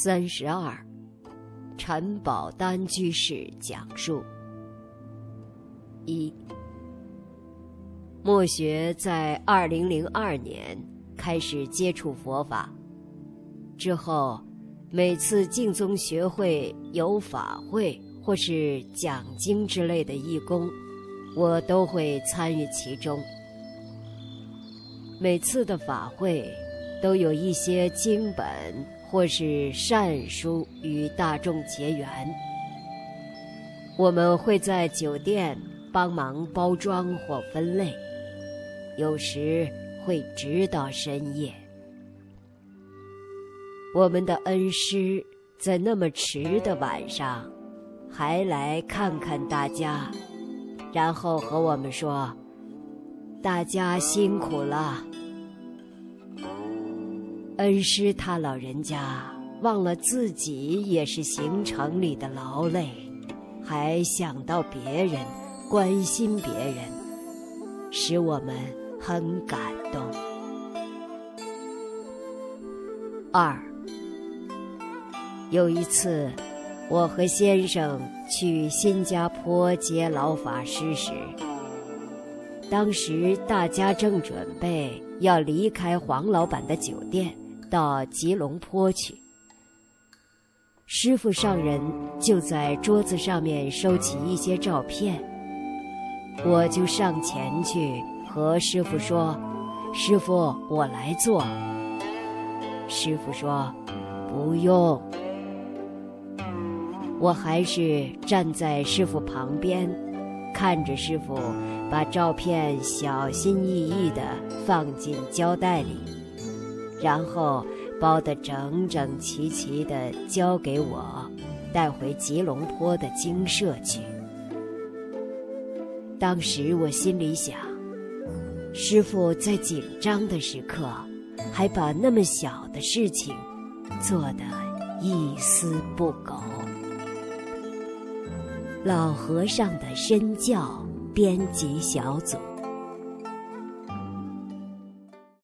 三十二，陈宝丹居士讲述。一，墨学在二零零二年开始接触佛法，之后每次净宗学会有法会或是讲经之类的义工，我都会参与其中。每次的法会都有一些经本。或是善书与大众结缘，我们会在酒店帮忙包装或分类，有时会直到深夜。我们的恩师在那么迟的晚上还来看看大家，然后和我们说：“大家辛苦了。”恩师他老人家忘了自己也是行程里的劳累，还想到别人，关心别人，使我们很感动。二，有一次，我和先生去新加坡接老法师时，当时大家正准备要离开黄老板的酒店。到吉隆坡去，师傅上人就在桌子上面收起一些照片，我就上前去和师傅说：“师傅，我来做。”师傅说：“不用。”我还是站在师傅旁边，看着师傅把照片小心翼翼地放进胶带里。然后包得整整齐齐的交给我，带回吉隆坡的精舍去。当时我心里想，师傅在紧张的时刻，还把那么小的事情做得一丝不苟。老和尚的身教编辑小组。